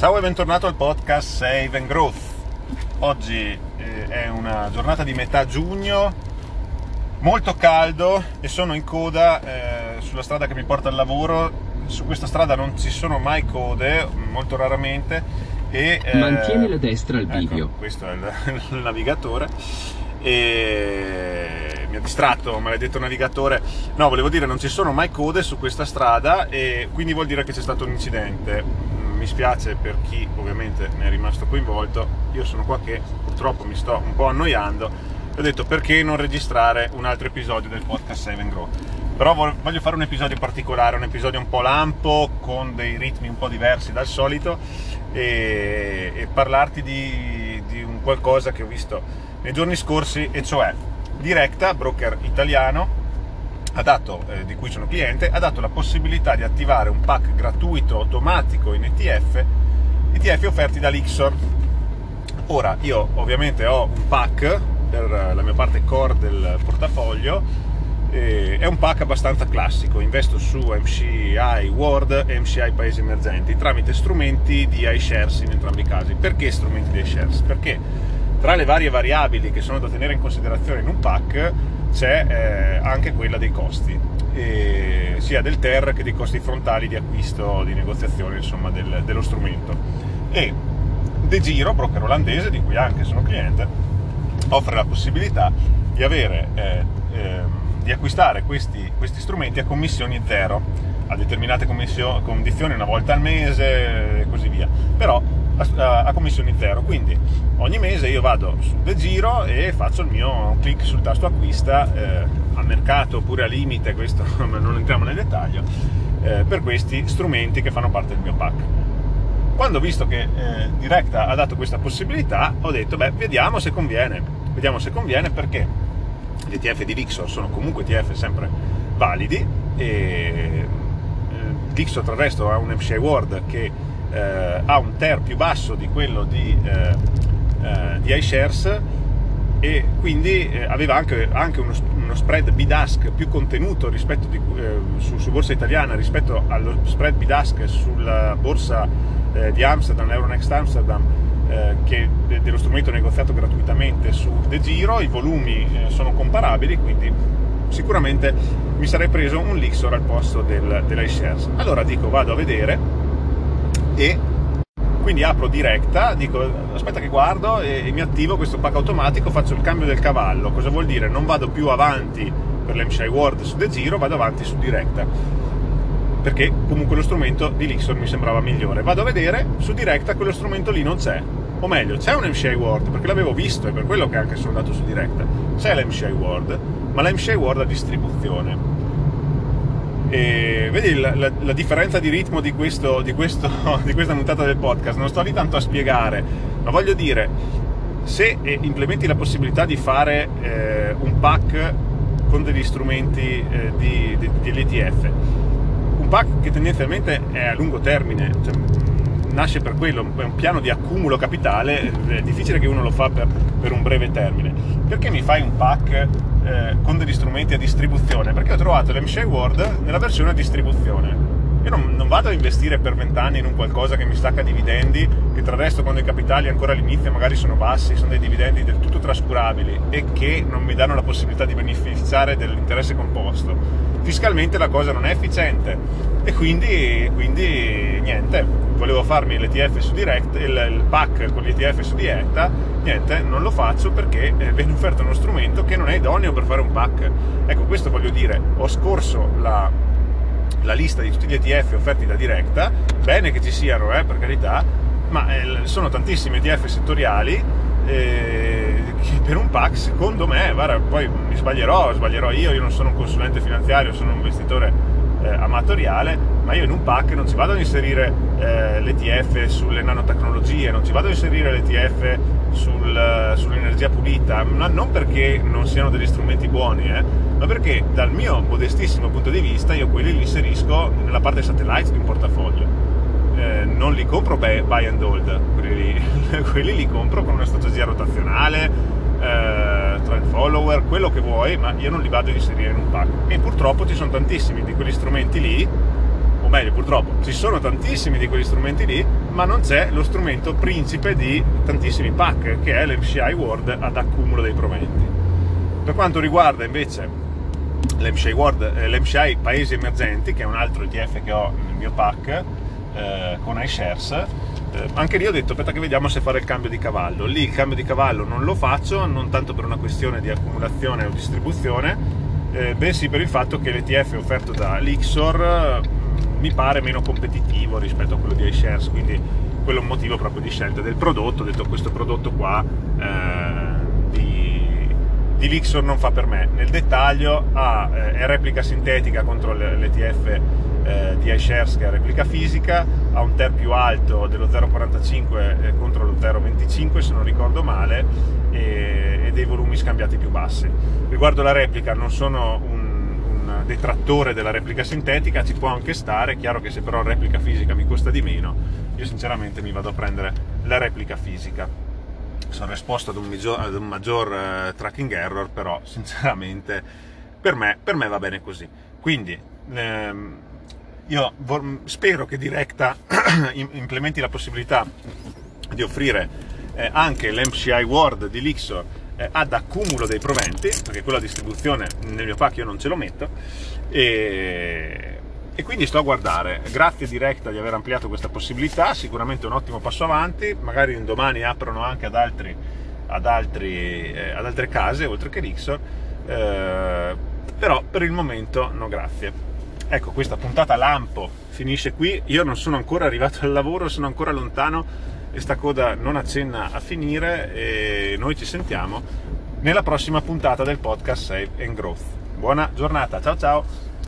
Ciao e bentornato al podcast Save and Growth. Oggi eh, è una giornata di metà giugno, molto caldo e sono in coda eh, sulla strada che mi porta al lavoro. Su questa strada non ci sono mai code, molto raramente. E, eh, Mantieni la destra al bivio. Ecco, questo è il, il navigatore. E mi ha distratto, maledetto navigatore. No, volevo dire, non ci sono mai code su questa strada e quindi vuol dire che c'è stato un incidente mi spiace per chi ovviamente ne è rimasto coinvolto, io sono qua che purtroppo mi sto un po' annoiando e ho detto perché non registrare un altro episodio del podcast Save and Grow. Però voglio fare un episodio particolare, un episodio un po' lampo, con dei ritmi un po' diversi dal solito e, e parlarti di, di un qualcosa che ho visto nei giorni scorsi e cioè Directa, broker italiano, dato, eh, di cui sono cliente, ha dato la possibilità di attivare un pack gratuito automatico in ETF, ETF offerti da Lixor. Ora, io ovviamente ho un pack per la mia parte core del portafoglio, eh, è un pack abbastanza classico, investo su MCI World e MCI Paesi Emergenti tramite strumenti di iShares in entrambi i casi. Perché strumenti di iShares? Perché tra le varie variabili che sono da tenere in considerazione in un pack c'è eh, anche quella dei costi, eh, sia del TER che dei costi frontali di acquisto, di negoziazione insomma, del, dello strumento. E De Giro, broker olandese, di cui anche sono cliente, offre la possibilità di, avere, eh, ehm, di acquistare questi, questi, strumenti a commissioni zero, a determinate condizioni una volta al mese e così via. Però a, a, commissioni zero. Quindi ogni mese io vado sul giro e faccio il mio clic sul tasto acquista eh, a mercato oppure a limite, questo non entriamo nel dettaglio, eh, per questi strumenti che fanno parte del mio pack. Quando ho visto che eh, Directa ha dato questa possibilità, ho detto, beh, vediamo se conviene. Vediamo se conviene perché gli ETF di Lixor sono comunque ETF sempre validi e eh, Lixor tra il resto ha un MCI World che eh, ha un TER più basso di quello di, eh, eh, di iShares e quindi eh, aveva anche, anche uno, uno, spread bid-ask più contenuto di, eh, su, su, borsa italiana rispetto allo spread bid-ask sulla borsa eh, di Amsterdam, l'Euronext Amsterdam, che dello strumento negoziato gratuitamente su De Giro, i volumi sono comparabili, quindi sicuramente mi sarei preso un Lixor al posto del, dell'iShares. Allora dico, vado a vedere e quindi apro diretta, dico aspetta che guardo e, e mi attivo questo pack automatico, faccio il cambio del cavallo. Cosa vuol dire? Non vado più avanti per l'MCI Word su De Giro, vado avanti su diretta perché comunque lo strumento di Lixor mi sembrava migliore. Vado a vedere, su Directa quello strumento lì non c'è. O meglio, c'è un MCI Word, perché l'avevo visto, e per quello che anche sono andato su Directa. C'è l'MCI Word, ma l'MCI Word ha distribuzione. E vedi la, la, la, differenza di ritmo di, questo, di, questo, di, questa puntata del podcast? Non sto lì tanto a spiegare, ma voglio dire, se eh, implementi la possibilità di fare eh, un pack con degli strumenti eh, di, di, dell'ETF, un pack che tendenzialmente è a lungo termine, cioè, nasce per quello, è un piano di accumulo capitale, è difficile che uno lo fa per, per un breve termine. Perché mi fai un pack eh, con degli strumenti a distribuzione, perché ho trovato l'MSHI Word nella versione a distribuzione. Io non, non vado a investire per vent'anni in un qualcosa che mi stacca dividendi, che tra il resto quando i capitali ancora all'inizio magari sono bassi, sono dei dividendi del tutto trascurabili e che non mi danno la possibilità di beneficiare dell'interesse composto. Fiscalmente la cosa non è efficiente e quindi, quindi niente, volevo farmi l'ETF su Direct, il, il pack con l'ETF su Diretta, niente, non lo faccio perché eh, viene offerto uno strumento che non è idoneo per fare un pack. Ecco, questo voglio dire, ho scorso la, la lista di tutti gli ETF offerti da Directa, bene che ci siano, eh, per carità, ma eh, sono tantissimi ETF settoriali eh, pack secondo me, guarda, poi mi sbaglierò, sbaglierò io, io non sono un consulente finanziario, sono un investitore eh, amatoriale, ma io in un pack non ci vado ad inserire eh, l'ETF sulle nanotecnologie, non ci vado ad inserire l'ETF sul, sull'energia pulita, ma non perché non siano degli strumenti buoni, eh, ma perché dal mio modestissimo punto di vista io quelli li inserisco nella parte satellite di un portafoglio. Eh, non li compro buy and hold, quelli, quelli li compro con una strategia rotazionale, eh, trend follower, quello che vuoi, ma io non li vado ad inserire in un pack. E purtroppo ci sono tantissimi di quegli strumenti lì, o meglio, purtroppo ci sono tantissimi di quegli strumenti lì ma non c'è lo strumento principe di tantissimi pack, che è l'MCI World ad accumulo dei proventi. Per quanto riguarda invece l'MCI, World, eh, l'MCI Paesi Emergenti, che è un altro ETF che ho nel mio pack eh, con iShares, eh, anche lì ho detto aspetta che vediamo se fare il cambio di cavallo. Lì il cambio di cavallo non lo faccio, non tanto per una questione di accumulazione o distribuzione, eh, bensì per il fatto che l'ETF offerto da Lixor mm, mi pare meno competitivo rispetto a quello di iShares, quindi quello è un motivo proprio di scelta del prodotto, ho detto questo prodotto qua eh, di, di Lixor non fa per me. Nel dettaglio ha, eh, è replica sintetica contro l'ETF eh, di iShares che è replica fisica, ha un TER più alto dello 0,45 eh, contro lo 0,25 se non ricordo male e, e, dei volumi scambiati più bassi. Riguardo la replica non sono un, un detrattore della replica sintetica, ci può anche stare, è chiaro che se però replica fisica mi costa di meno, io sinceramente mi vado a prendere la replica fisica sono esposto ad un maggior, ad un maggior uh, tracking error, però sinceramente per me, per me va bene così. Quindi ehm, io spero che Directa implementi la possibilità di offrire eh, anche l'MCI Word di Lixor eh, ad accumulo dei proventi, perché quella distribuzione nel mio pack io non ce lo metto, e, e quindi sto a guardare. Grazie Directa di aver ampliato questa possibilità, sicuramente un ottimo passo avanti, magari un domani aprono anche ad, altri, ad, altri, eh, ad altre case, oltre che Lixor, eh, però per il momento no grazie. Ecco, questa puntata lampo finisce qui, io non sono ancora arrivato al lavoro, sono ancora lontano e sta coda non accenna a finire e noi ci sentiamo nella prossima puntata del podcast Save and Growth. Buona giornata, ciao ciao!